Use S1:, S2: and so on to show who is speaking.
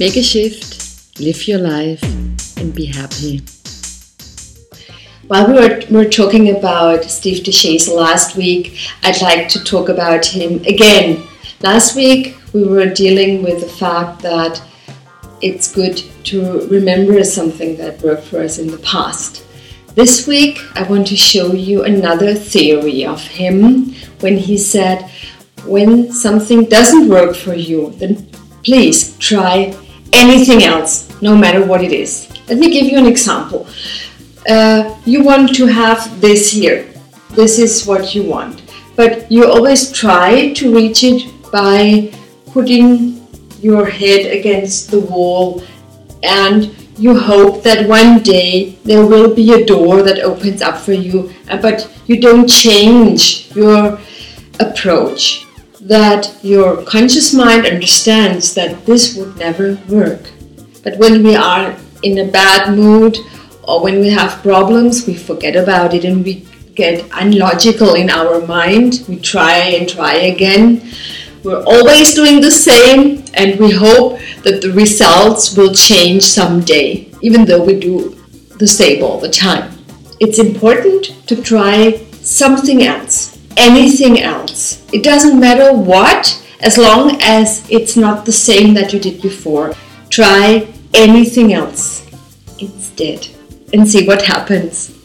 S1: Make a shift, live your life, and be happy. While we were, were talking about Steve DeShazer last week, I'd like to talk about him again. Last week, we were dealing with the fact that it's good to remember something that worked for us in the past. This week, I want to show you another theory of him when he said, When something doesn't work for you, then please try anything else, no matter what it is. Let me give you an example. Uh, you want to have this here, this is what you want, but you always try to reach it by putting your head against the wall and you hope that one day there will be a door that opens up for you, uh, but you don't change your approach. That your conscious mind understands that this would never work. But when we are in a bad mood or when we have problems, we forget about it and we get unlogical in our mind. We try and try again. We're always doing the same and we hope that the results will change someday, even though we do the same all the time. It's important to try something else, anything else. It doesn't matter what, as long as it's not the same that you did before. Try anything else instead and see what happens.